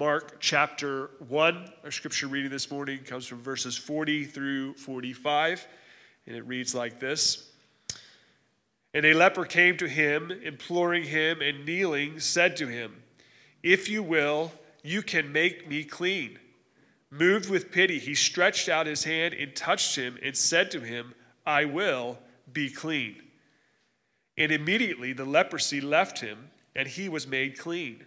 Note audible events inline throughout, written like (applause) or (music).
Mark chapter 1. Our scripture reading this morning comes from verses 40 through 45, and it reads like this And a leper came to him, imploring him, and kneeling, said to him, If you will, you can make me clean. Moved with pity, he stretched out his hand and touched him, and said to him, I will be clean. And immediately the leprosy left him, and he was made clean.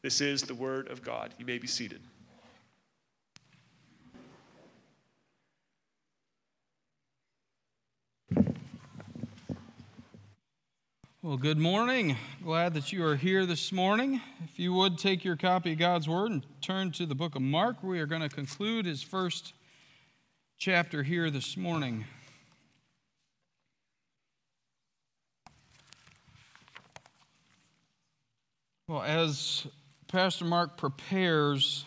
This is the word of God. You may be seated. Well, good morning. Glad that you are here this morning. If you would take your copy of God's Word and turn to the book of Mark, we are going to conclude his first chapter here this morning. Well, as Pastor Mark prepares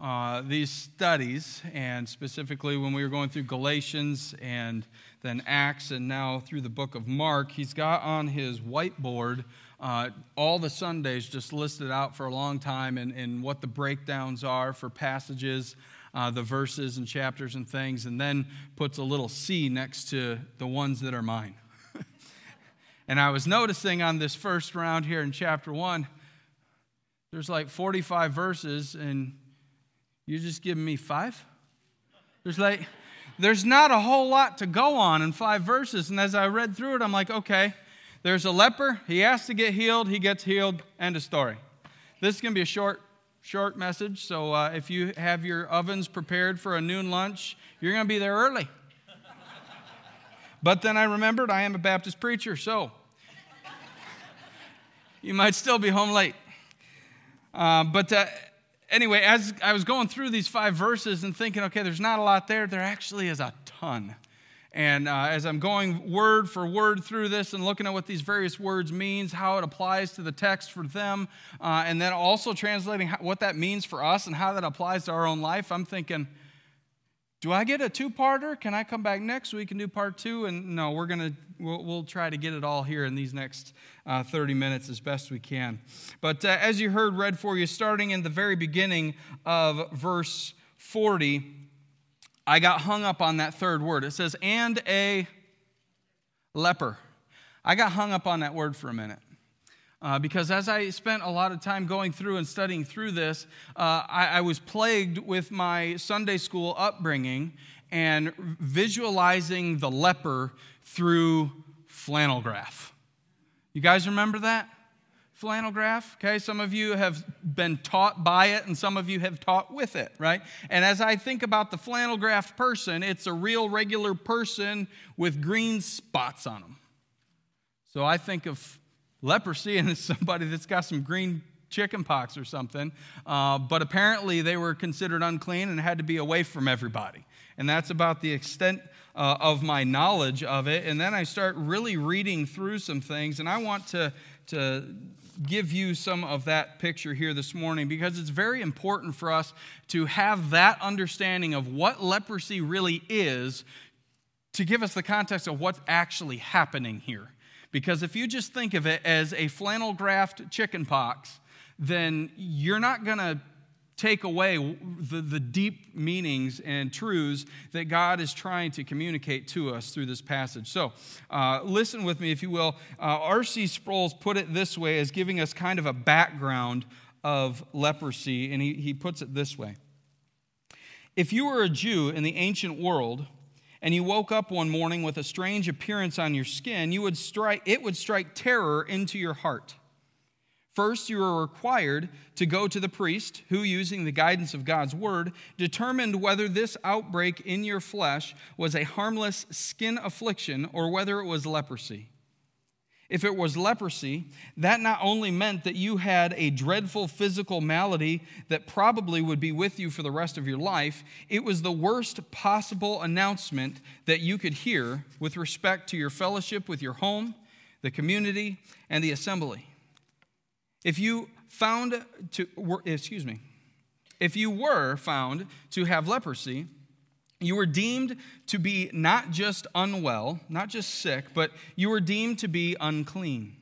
uh, these studies, and specifically when we were going through Galatians and then Acts, and now through the book of Mark, he's got on his whiteboard uh, all the Sundays just listed out for a long time and, and what the breakdowns are for passages, uh, the verses and chapters and things, and then puts a little C next to the ones that are mine. (laughs) and I was noticing on this first round here in chapter one, there's like 45 verses, and you're just giving me five? There's like, there's not a whole lot to go on in five verses. And as I read through it, I'm like, okay, there's a leper. He has to get healed. He gets healed. End of story. This is going to be a short, short message. So uh, if you have your ovens prepared for a noon lunch, you're going to be there early. but then I remembered I am a Baptist preacher, so you might still be home late. Uh, but uh, anyway, as I was going through these five verses and thinking, okay, there's not a lot there, there actually is a ton. And uh, as I'm going word for word through this and looking at what these various words means, how it applies to the text for them, uh, and then also translating what that means for us and how that applies to our own life, I'm thinking, do I get a two-parter? Can I come back next week and do part two? And no, we're gonna we'll, we'll try to get it all here in these next uh, 30 minutes as best we can. But uh, as you heard read for you, starting in the very beginning of verse 40, I got hung up on that third word. It says, "and a leper." I got hung up on that word for a minute. Uh, because as I spent a lot of time going through and studying through this, uh, I, I was plagued with my Sunday school upbringing and visualizing the leper through flannel graph. You guys remember that? Flannel graph, okay? Some of you have been taught by it and some of you have taught with it, right? And as I think about the flannel graph person, it's a real regular person with green spots on them. So I think of leprosy and it's (laughs) somebody that's got some green chicken pox or something. Uh, but apparently they were considered unclean and had to be away from everybody. And that's about the extent uh, of my knowledge of it. And then I start really reading through some things, and I want to, to give you some of that picture here this morning because it's very important for us to have that understanding of what leprosy really is to give us the context of what's actually happening here. Because if you just think of it as a flannel graphed chicken pox, then you're not going to take away the, the deep meanings and truths that God is trying to communicate to us through this passage. So, uh, listen with me, if you will. Uh, R.C. Sproul's put it this way as giving us kind of a background of leprosy, and he, he puts it this way If you were a Jew in the ancient world, and you woke up one morning with a strange appearance on your skin, you would strike, it would strike terror into your heart. First, you were required to go to the priest, who, using the guidance of God's word, determined whether this outbreak in your flesh was a harmless skin affliction or whether it was leprosy. If it was leprosy, that not only meant that you had a dreadful physical malady that probably would be with you for the rest of your life, it was the worst possible announcement that you could hear with respect to your fellowship with your home, the community, and the assembly. If you found to, excuse me, if you were found to have leprosy, you were deemed to be not just unwell, not just sick, but you were deemed to be unclean.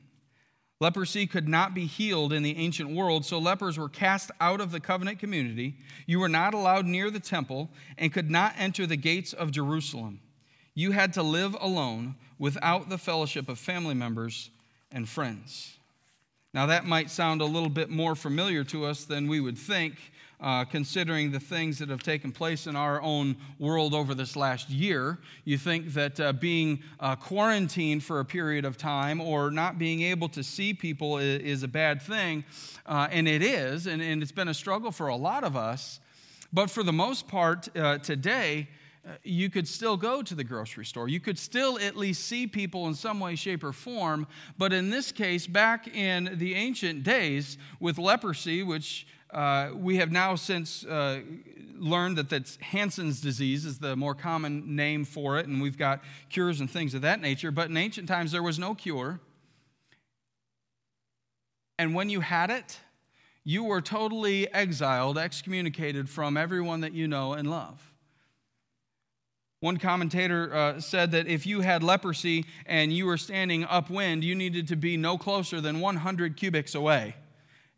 Leprosy could not be healed in the ancient world, so lepers were cast out of the covenant community. You were not allowed near the temple and could not enter the gates of Jerusalem. You had to live alone without the fellowship of family members and friends. Now, that might sound a little bit more familiar to us than we would think uh, considering the things that have taken place in our own world over this last year. You think that uh, being uh, quarantined for a period of time or not being able to see people is, is a bad thing, uh, and it is, and, and, it's been a struggle for a lot of us. But for the most part, uh, today, uh, you could still go to the grocery store. You could still at least see people in some way, shape, or form. But in this case, back in the ancient days with leprosy, which uh, we have now since uh, learned that that's Hansen's disease is the more common name for it, and we've got cures and things of that nature. But in ancient times, there was no cure. And when you had it, you were totally exiled, excommunicated from everyone that you know and love. One commentator uh, said that if you had leprosy and you were standing upwind, you needed to be no closer than 100 cubits away.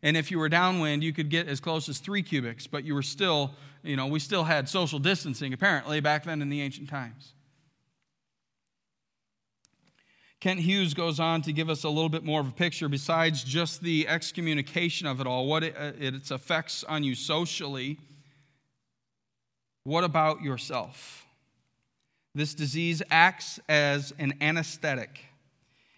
And if you were downwind, you could get as close as three cubits, but you were still, you know, we still had social distancing apparently back then in the ancient times. Kent Hughes goes on to give us a little bit more of a picture besides just the excommunication of it all, what it, uh, its effects on you socially. What about yourself? This disease acts as an anesthetic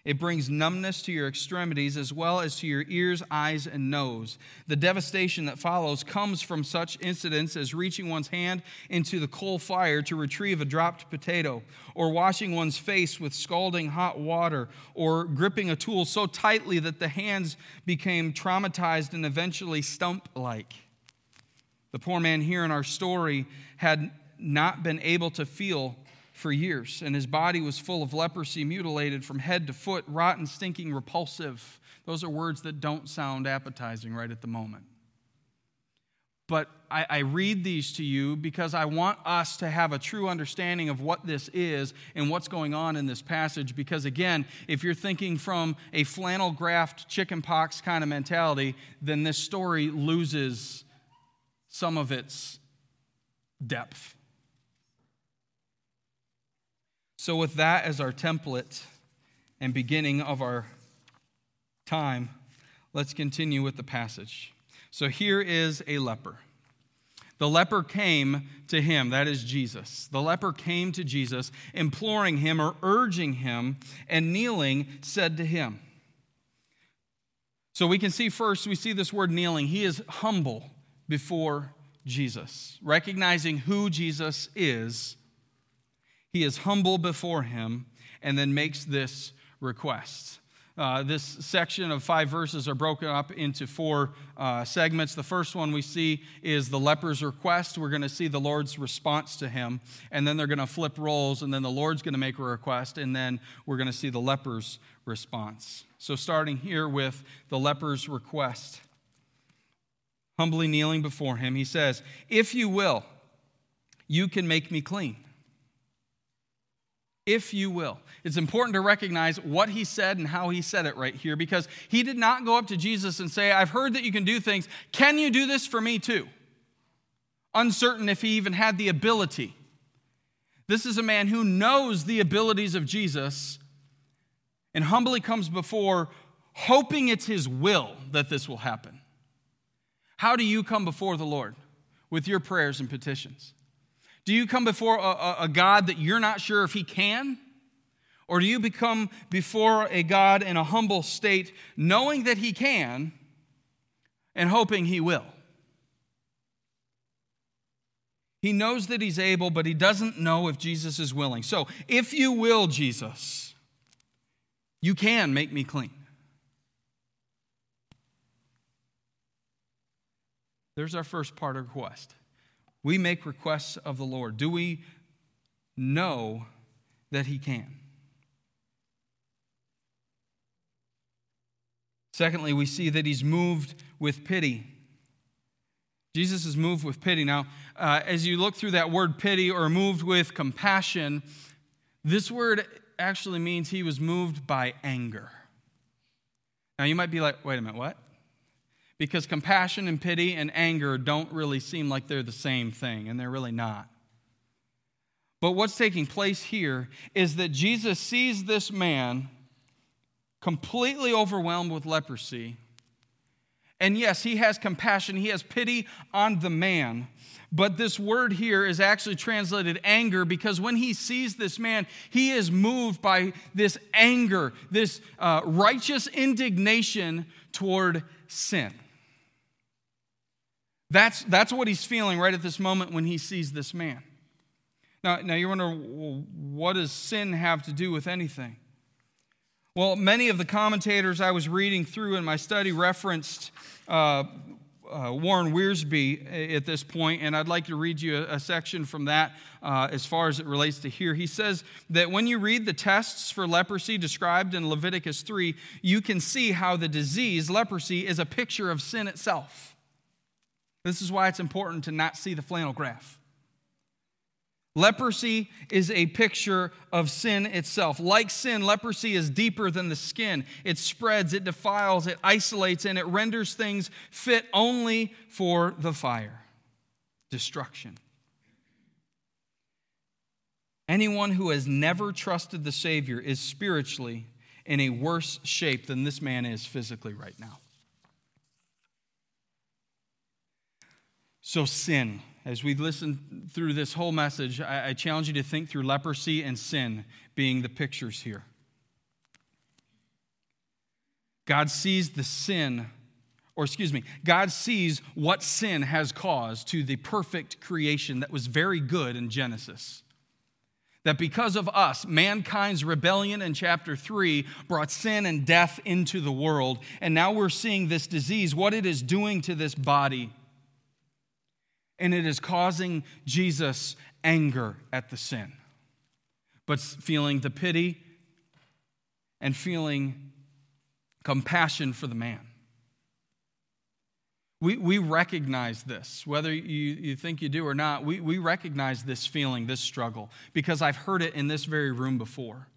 it brings numbness to your extremities as well as to your ears, eyes, and nose. The devastation that follows comes from such incidents as reaching one's hand into the coal fire to retrieve a dropped potato, or washing one's face with scalding hot water, or gripping a tool so tightly that the hands became traumatized and eventually stump like. The poor man here in our story had not been able to feel for years, and his body was full of leprosy, mutilated from head to foot, rotten, stinking, repulsive. Those are words that don't sound appetizing right at the moment. But I, I, read these to you because I want us to have a true understanding of what this is and what's going on in this passage. Because again, if you're thinking from a flannel graphed chickenpox kind of mentality, then this story loses some of its depth. So, with that as our template and beginning of our time, let's continue with the passage. So, here is a leper. The leper came to him, that is Jesus. The leper came to Jesus, imploring him or urging him, and kneeling said to him. So we can see first, we see this word kneeling. He is humble before Jesus, recognizing who Jesus is he is humble before him and then makes this request. Uh, this section of five verses are broken up into four uh, segments. The first one we see is the leper's request. We're going to see the Lord's response to him, and then they're going to flip roles, and then the Lord's going to make a request, and then we're going to see the leper's response. So, starting here with the leper's request, humbly kneeling before him, he says, If you will, you can make me clean if you will. It's important to recognize what he said and how he said it right here because he did not go up to Jesus and say, I've heard that you can do things. Can you do this for me too? Uncertain if he even had the ability. This is a man who knows the abilities of Jesus and humbly comes before, hoping it's his will that this will happen. How do you come before the Lord with your prayers and petitions? Do you come before a, a, God that you're not sure if He can? Or do you become before a God in a humble state, knowing that He can and hoping He will? He knows that He's able, but He doesn't know if Jesus is willing. So, if you will, Jesus, You can make me clean. There's our first part of request. We make requests of the Lord. Do we know that He can? Secondly, we see that He's moved with pity. Jesus is moved with pity. Now, uh, as you look through that word pity or moved with compassion, this word actually means he was moved by anger. Now, you might be like, wait a minute, what? Because compassion and pity and anger don't really seem like they're the same thing, and they're really not. But what's taking place here is that Jesus sees this man completely overwhelmed with leprosy. And yes, he has compassion, he has pity on the man. But this word here is actually translated anger because when he sees this man, he is moved by this anger, this uh, righteous indignation toward sin. That's, that's what he's feeling right at this moment when he sees this man. Now, now you wonder, well, what does sin have to do with anything? Well, many of the commentators I was reading through in my study referenced uh, uh, Warren Wiersbe at this point, and I'd like to read you a, a section from that uh, as far as it relates to here. He says that when you read the tests for leprosy described in Leviticus 3, you can see how the disease, leprosy, is a picture of sin itself. This is why it's important to not see the flannel graph. Leprosy is a picture of sin itself. Like sin, leprosy is deeper than the skin. It spreads, it defiles, it isolates, and it renders things fit only for the fire destruction. Anyone who has never trusted the Savior is spiritually in a worse shape than this man is physically right now. So, sin as we listen through this whole message, I, I, challenge you to think through leprosy and sin being the pictures here. God sees the sin, or excuse me, God sees what sin has caused to the perfect creation that was very good in Genesis. That because of us, mankind's rebellion in chapter 3 brought sin and death into the world. And now we're seeing this disease, what it is doing to this body and it is causing Jesus anger at the sin, but feeling the pity and feeling compassion for the man. We, we recognize this, whether you, you think you do or not, we, we recognize this feeling, this struggle, because I've heard it in this very room before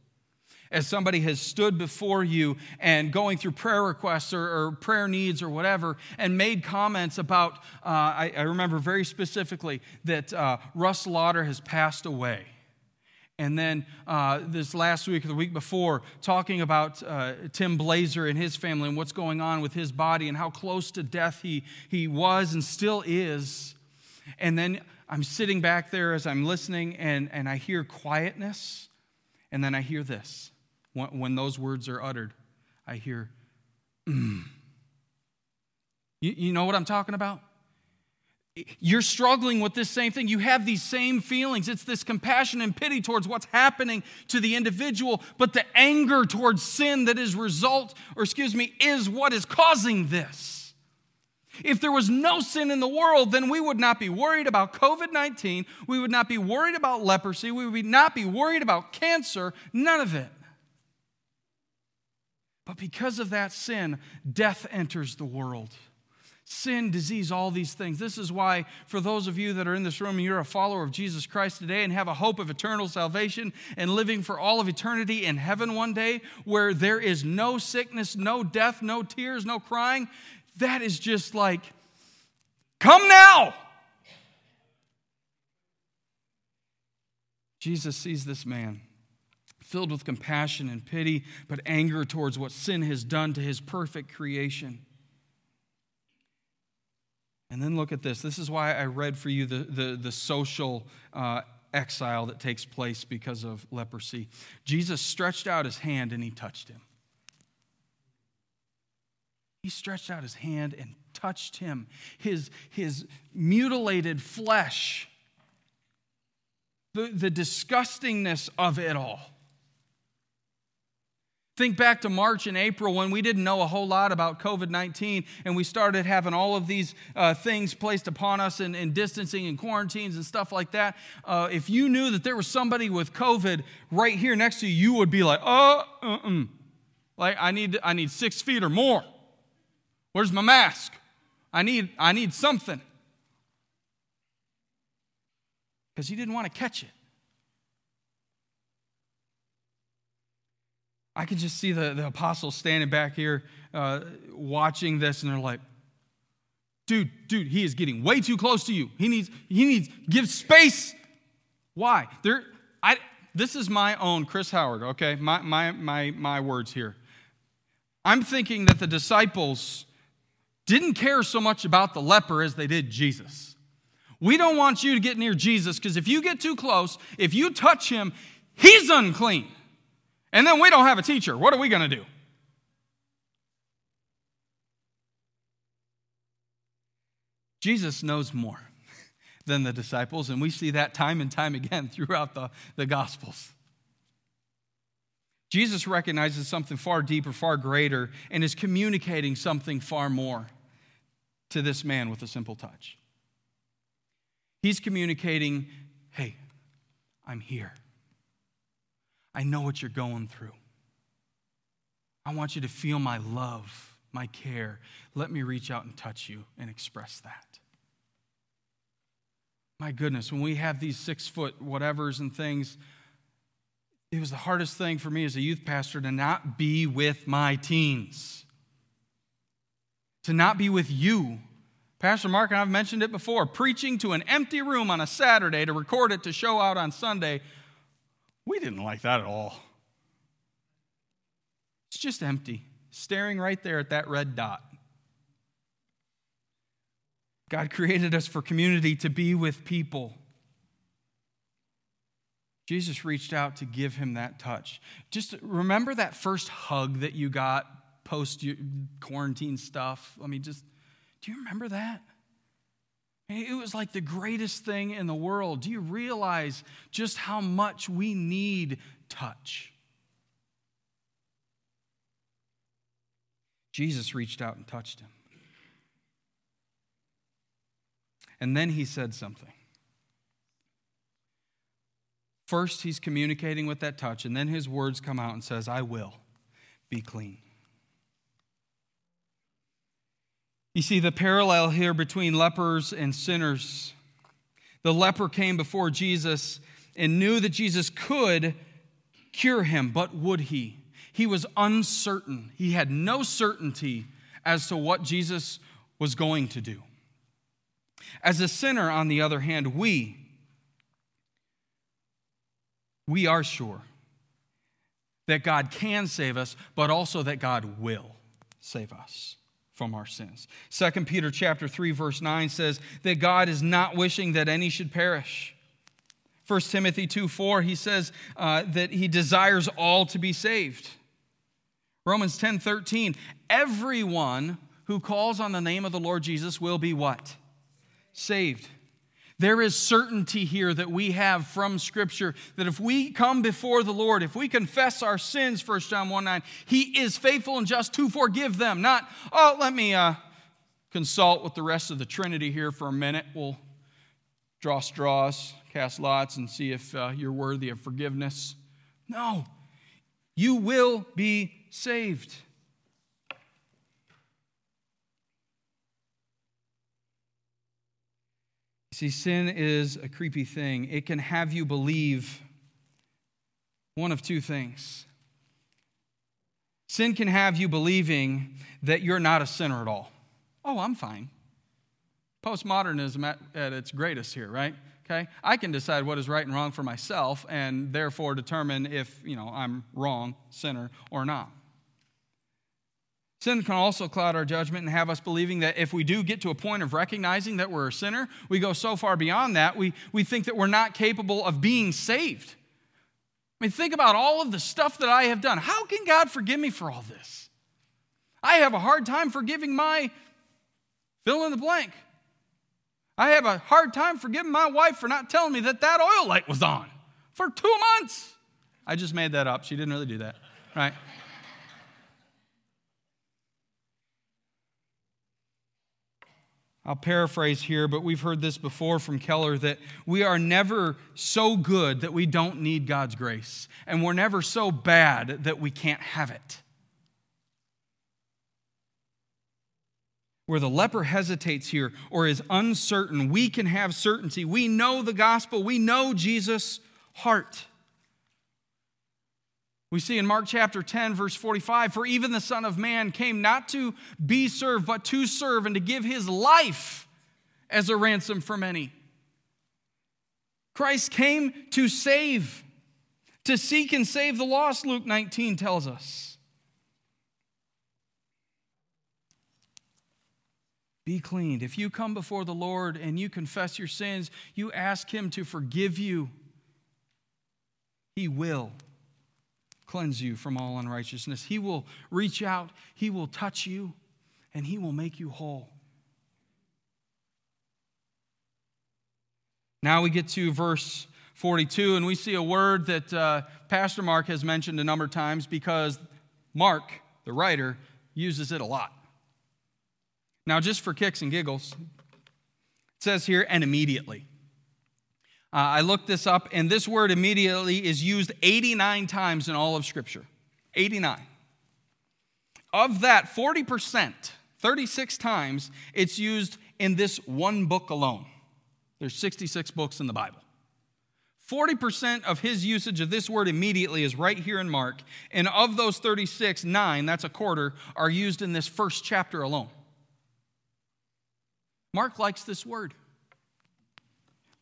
as somebody has stood before you and going through prayer requests or, or prayer needs or whatever and made comments about, uh, I, I, remember very specifically that uh, Russ Lauder has passed away. And then uh, this last week or the week before, talking about uh, Tim Blazer and his family and what's going on with his body and how close to death he, he was and still is. And then I'm sitting back there as I'm listening and, and I hear quietness. And then I hear this when those words are uttered, I hear, mm. (clears throat) you, you know what I'm talking about? You're struggling with this same thing. You have these same feelings. It's this compassion and pity towards what's happening to the individual, but the anger towards sin that is result, or excuse me, is what is causing this. If there was no sin in the world, then we would not be worried about COVID 19. We would not be worried about leprosy. We would not be worried about cancer. None of it. But because of that sin, death enters the world. Sin, disease, all these things. This is why, for those of you that are in this room, and you're a follower of Jesus Christ today and have a hope of eternal salvation and living for all of eternity in heaven one day, where there is no sickness, no death, no tears, no crying. That is just like, come now. Jesus sees this man filled with compassion and pity, but anger towards what sin has done to his perfect creation. And then look at this. This is why I read for you the, the, the social uh, exile that takes place because of leprosy. Jesus stretched out his hand and he touched him. He stretched out his hand and touched him. His, his mutilated flesh, the, the disgustingness of it all Think back to March and April when we didn't know a whole lot about COVID 19 and we started having all of these uh, things placed upon us and, and, distancing and quarantines and stuff like that. Uh, if you knew that there was somebody with COVID right here next to you, you would be like, oh, uh-uh. like I need, I need six feet or more. Where's my mask? I need, I need something. Because you didn't want to catch it. I can just see the, the apostles standing back here uh, watching this, and they're like, dude, dude, he is getting way too close to you. He needs, he needs, give space. Why? There, I, this is my own Chris Howard, okay? My, my, my, my words here. I'm thinking that the disciples didn't care so much about the leper as they did Jesus. We don't want you to get near Jesus because if you get too close, if you touch him, he's unclean. And then we don't have a teacher. What are we going to do? Jesus knows more (laughs) than the disciples, and we see that time and time again (laughs) throughout the, the Gospels. Jesus recognizes something far deeper, far greater, and is communicating something far more to this man with a simple touch. He's communicating, hey, I'm here. I know what you're going through. I want you to feel my love, my care. Let me reach out and touch you and express that. My goodness, when we have these six foot whatevers and things, it was the hardest thing for me as a youth pastor to not be with my teens, to not be with you. Pastor Mark and I've mentioned it before preaching to an empty room on a Saturday to record it to show out on Sunday we didn't like that at all. It's just empty, staring right there at that red dot. God created us for community to be with people. Jesus reached out to give him that touch. Just remember that first hug that you got post quarantine stuff. I mean, just do you remember that? It was like the greatest thing in the world. Do you realize just how much we need touch? Jesus reached out and touched him. And then he said something. First, he's communicating with that touch, and then his words come out and says, I will be clean. You see the parallel here between lepers and sinners. The leper came before Jesus and knew that Jesus could cure him, but would he? He was uncertain. He had no certainty as to what Jesus was going to do. As a sinner, on the other hand, we we are sure that God can save us, but also that God will save us from our sins. 2 Peter chapter 3 verse 9 says that God is not wishing that any should perish. 1 Timothy 2 4, he says uh, that he desires all to be saved. Romans 10 13, everyone who calls on the name of the Lord Jesus will be what? Saved. There is certainty here that we have from Scripture that if we come before the Lord, if we confess our sins, 1 John 1 9, He is faithful and just to forgive them. Not, oh, let me uh, consult with the rest of the Trinity here for a minute. We'll draw straws, cast lots, and see if uh, you're worthy of forgiveness. No, you will be saved. See, sin is a creepy thing. It can have you believe one of two things. Sin can have you believing that you're not a sinner at all. Oh, I'm fine. Postmodernism at, at its greatest here, right? Okay? I can decide what is right and wrong for myself and therefore determine if, you know, I'm wrong, sinner, or not. Sin can also cloud our judgment and have us believing that if we do get to a point of recognizing that we're a sinner, we go so far beyond that, we, we think that we're not capable of being saved. I mean, think about all of the stuff that I have done. How can God forgive me for all this? I have a hard time forgiving my fill in the blank. I have a hard time forgiving my wife for not telling me that that oil light was on for two months. I just made that up. She didn't really do that, right? I'll paraphrase here, but we've heard this before from Keller that we are never so good that we don't need God's grace, and we're never so bad that we can't have it. Where the leper hesitates here or is uncertain, we can have certainty. We know the gospel, we know Jesus' heart. We see in Mark chapter 10, verse 45 For even the Son of Man came not to be served, but to serve and to give his life as a ransom for many. Christ came to save, to seek and save the lost, Luke 19 tells us. Be cleaned. If you come before the Lord and you confess your sins, you ask Him to forgive you, He will cleanse you from all unrighteousness. He will reach out, He will touch you, and He will make you whole. Now we get to verse 42, and we see a word that uh, Pastor Mark has mentioned a number of times because Mark, the writer, uses it a lot. Now, just for kicks and giggles, it says here, and immediately. Uh, I looked this up, and this word immediately is used 89 times in all of Scripture. 89. Of that, 40%, 36 times, it's used in this one book alone. There's 66 books in the Bible. 40% of his usage of this word immediately is right here in Mark. And of those 36, nine, that's a quarter, are used in this first chapter alone. Mark likes this word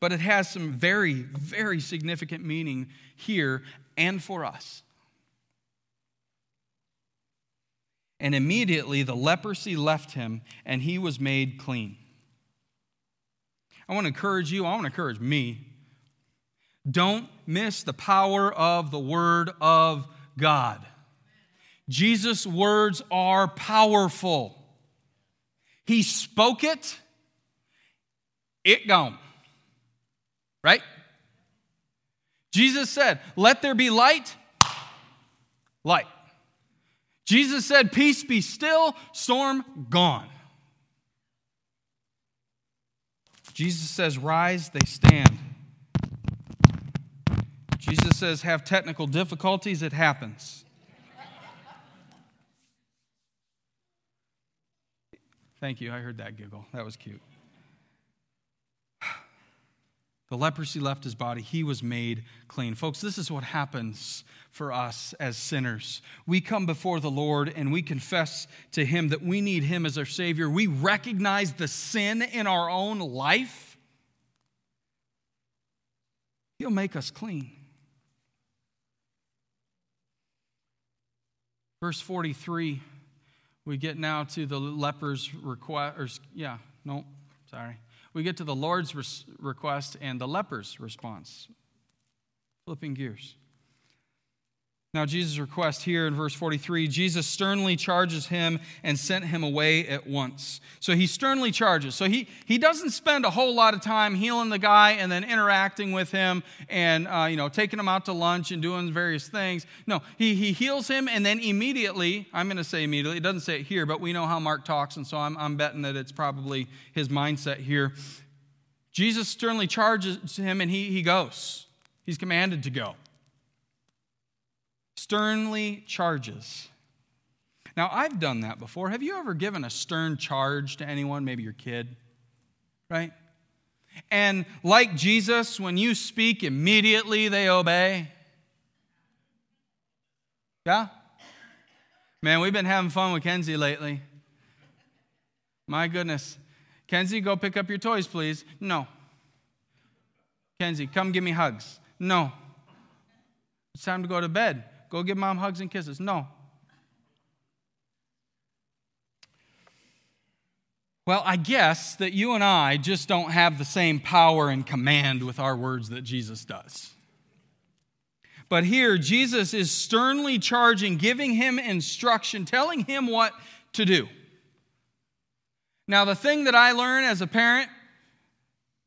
but it has some very, very significant meaning here and for us. And immediately the leprosy left him, and he was made clean. I want to encourage you, I want to encourage me. Don't miss the power of the Word of God. Jesus' words are powerful. He spoke it, it gone. Right? Jesus said, Let there be light, light. Jesus said, Peace be still, storm gone. Jesus says, Rise, they stand. Jesus says, Have technical difficulties, it happens. Thank you. I heard that giggle. That was cute. The leprosy left his body. He was made clean. Folks, this is what happens for us as sinners. We come before the Lord and we confess to Him that we need Him as our Savior. We recognize the sin in our own life. He'll make us clean. Verse 43, we get now to the leper's request. Yeah, no, sorry we get to the Lord's res- request and the leper's response. Flipping gears. Now, Jesus' request here in verse 43 Jesus sternly charges him and sent him away at once. So he sternly charges. So he, he doesn't spend a whole lot of time healing the guy and then interacting with him and uh, you know, taking him out to lunch and doing various things. No, he, he heals him and then immediately, I'm going to say immediately, it doesn't say it here, but we know how Mark talks, and so I'm, I'm betting that it's probably his mindset here. Jesus sternly charges him and he, he goes. He's commanded to go sternly charges. Now, I've done that before. Have you ever given a stern charge to anyone, maybe your kid? Right? And like Jesus, when you speak, immediately they obey. Yeah? Man, we've been having fun with Kenzie lately. My goodness. Kenzie, go pick up your toys, please. No. Kenzie, come give me hugs. No. It's time to go to bed. Go give mom hugs and kisses. No. Well, I guess that you and I just don't have the same power and command with our words that Jesus does. But here, Jesus is sternly charging, giving him instruction, telling him what to do. Now, the thing that I learn as a parent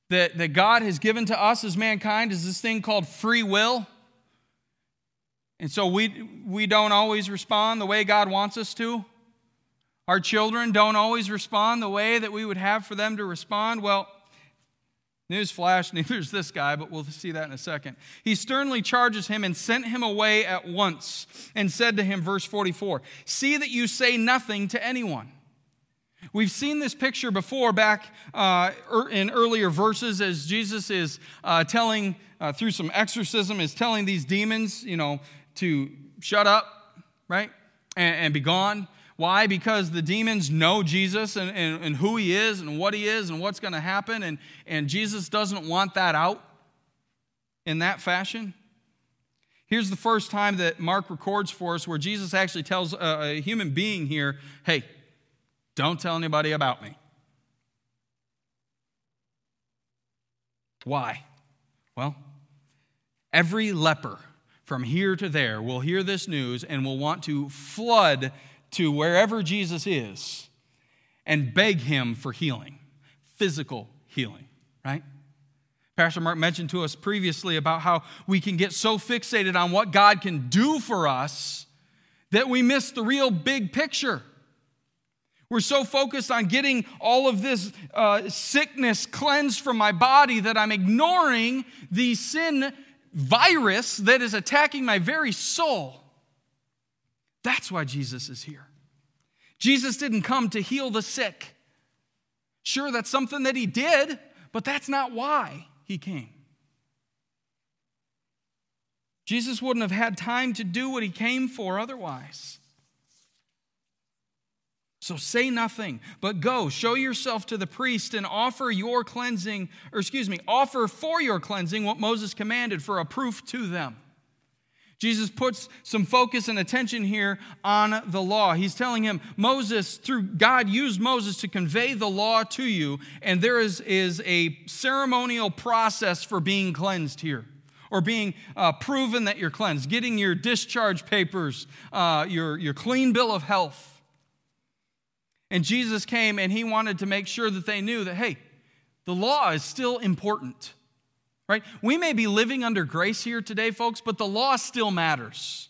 that, that God has given to us as mankind is this thing called free will. And so we, we don't always respond the way God wants us to. Our children don't always respond the way that we would have for them to respond. Well, Newsflash, (laughs) neither is this guy, but we'll see that in a second. He sternly charges him and sent him away at once and said to him, verse 44, See that you say nothing to anyone. We've seen this picture before back uh, er, in earlier verses as Jesus is uh, telling, uh, through some exorcism, is telling these demons, you know, to shut up, right? And, and be gone. Why? Because the demons know Jesus and, and, and who he is and what he is and what's going to happen. And, and Jesus doesn't want that out in that fashion. Here's the first time that Mark records for us where Jesus actually tells a, a human being here, hey, don't tell anybody about me. Why? Well, every leper from here to there will hear this news and will want to flood to wherever Jesus is and beg him for healing, physical healing, right? Pastor Mark mentioned to us previously about how we can get so fixated on what God can do for us that we miss the real big picture. We're so focused on getting all of this uh, sickness cleansed from my body that I'm ignoring the sin virus that is attacking my very soul. That's why Jesus is here. Jesus didn't come to heal the sick. Sure, that's something that he did, but that's not why he came. Jesus wouldn't have had time to do what he came for otherwise. So say nothing, but go, show yourself to the priest and offer your cleansing, or excuse me, offer for your cleansing what Moses commanded for a proof to them. Jesus puts some focus and attention here on the law. He's telling him, Moses, through God used Moses to convey the law to you, and there is, is a ceremonial process for being cleansed here. Or being uh, proven that you're cleansed, getting your discharge papers, uh, your, your clean bill of health. And Jesus came and he wanted to make sure that they knew that, hey, the law is still important right? We may be living under grace here today, folks, but the law still matters.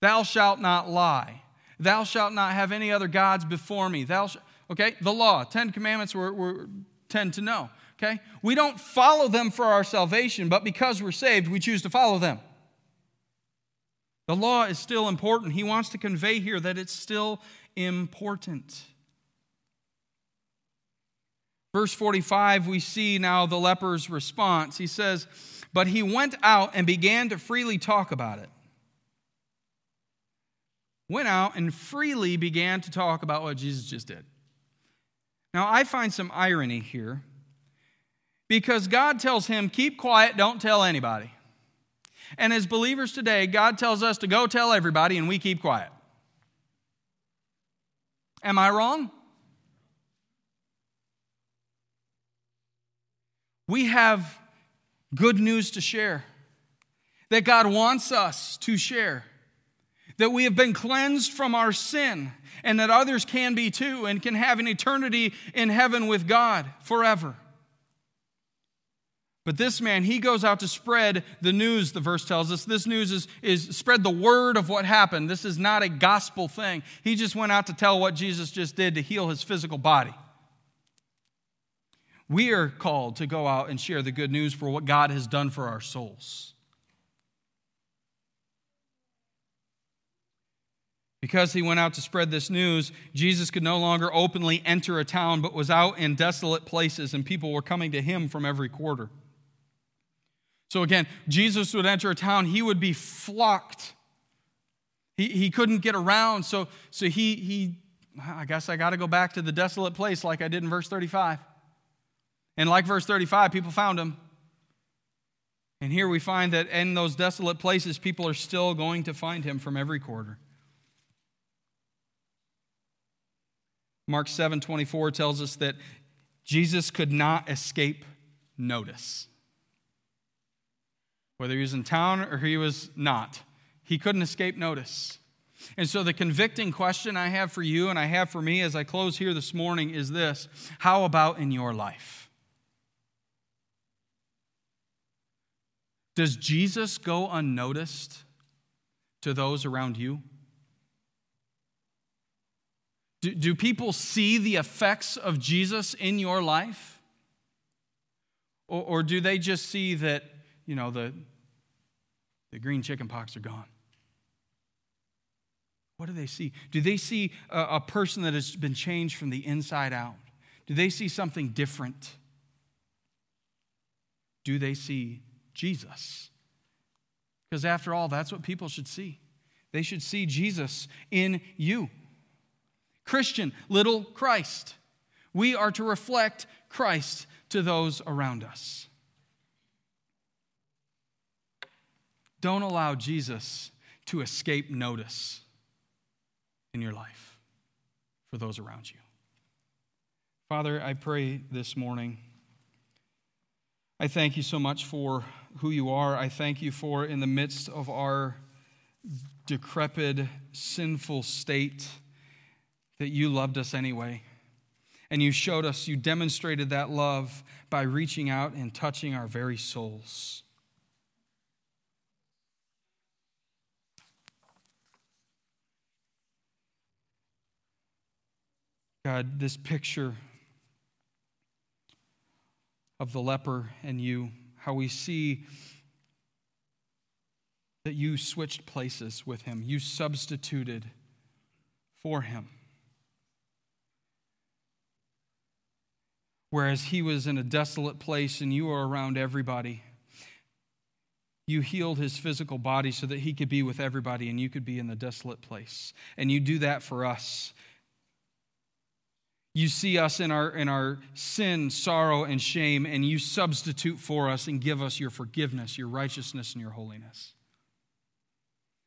Thou shalt not lie. Thou shalt not have any other gods before me. Thou sh- okay, the law, Ten Commandments we we tend to know. Okay, we don't follow them for our salvation, but because we're saved, we choose to follow them. The law is still important. He wants to convey here that it's still important. Verse 45, we see now the leper's response. He says, But he went out and began to freely talk about it. Went out and freely began to talk about what Jesus just did. Now, I find some irony here because God tells him, Keep quiet, don't tell anybody. And as believers today, God tells us to go tell everybody and we keep quiet. Am I wrong? we have good news to share that God wants us to share. That we have been cleansed from our sin, and that others can be too, and can have an eternity in heaven with God forever. But this man, he goes out to spread the news, the verse tells us. This news is, is spread the word of what happened. This is not a gospel thing. He just went out to tell what Jesus just did to heal his physical body. We are called to go out and share the good news for what God has done for our souls. Because he went out to spread this news, Jesus could no longer openly enter a town, but was out in desolate places, and people were coming to him from every quarter. So again, Jesus would enter a town, he would be flocked. He, he couldn't get around, so, so he, he, I guess I got to go back to the desolate place like I did in verse 35. And like verse 35, people found him. And here we find that in those desolate places, people are still going to find him from every quarter. Mark 7 24 tells us that Jesus could not escape notice. Whether he was in town or he was not, he couldn't escape notice. And so, the convicting question I have for you and I have for me as I close here this morning is this How about in your life? Does Jesus go unnoticed to those around you? Do, do people see the effects of Jesus in your life? Or, or do they just see that, you know, the, the green chicken pox are gone? What do they see? Do they see a, a person that has been changed from the inside out? Do they see something different? Do they see Jesus? Because after all, that's what people should see. They should see Jesus in you. Christian, little Christ. We are to reflect Christ to those around us. Don't allow Jesus to escape notice in your life for those around you. Father, I pray this morning. I thank you so much for who you are. I thank you for, in the midst of our decrepit, sinful state, that you loved us anyway. And you showed us, you demonstrated that love by reaching out and touching our very souls. God, this picture of the leper and you, how we see that you switched places with him, you substituted for him. Whereas he was in a desolate place and you were around everybody, you healed his physical body so that he could be with everybody and you could be in the desolate place. And you do that for us you see us in our, in our sin, sorrow, and shame, and you substitute for us and give us your forgiveness, your righteousness, and your holiness.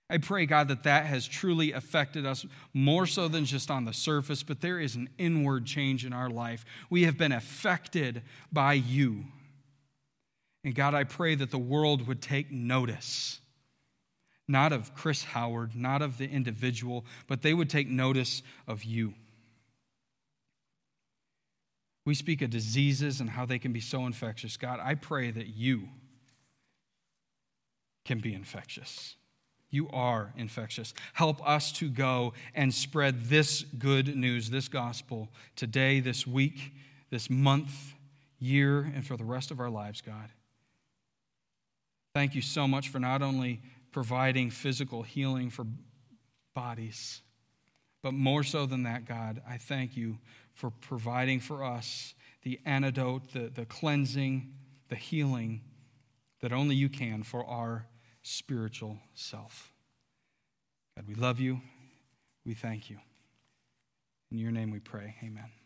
I pray, God, that that has truly affected us more so than just on the surface, but there is an inward change in our life. We have been affected by you. And God, I pray that the world would take notice, not of Chris Howard, not of the individual, but they would take notice of you. We speak of diseases and how they can be so infectious. God, I pray that you can be infectious. You are infectious. Help us to go and spread this good news, this gospel, today, this week, this month, year, and for the rest of our lives, God. Thank you so much for not only providing physical healing for bodies, but more so than that, God, I thank you for providing for us the antidote, the, the cleansing, the healing that only you can for our spiritual self. God, we love you. We thank you. In your name we pray. Amen.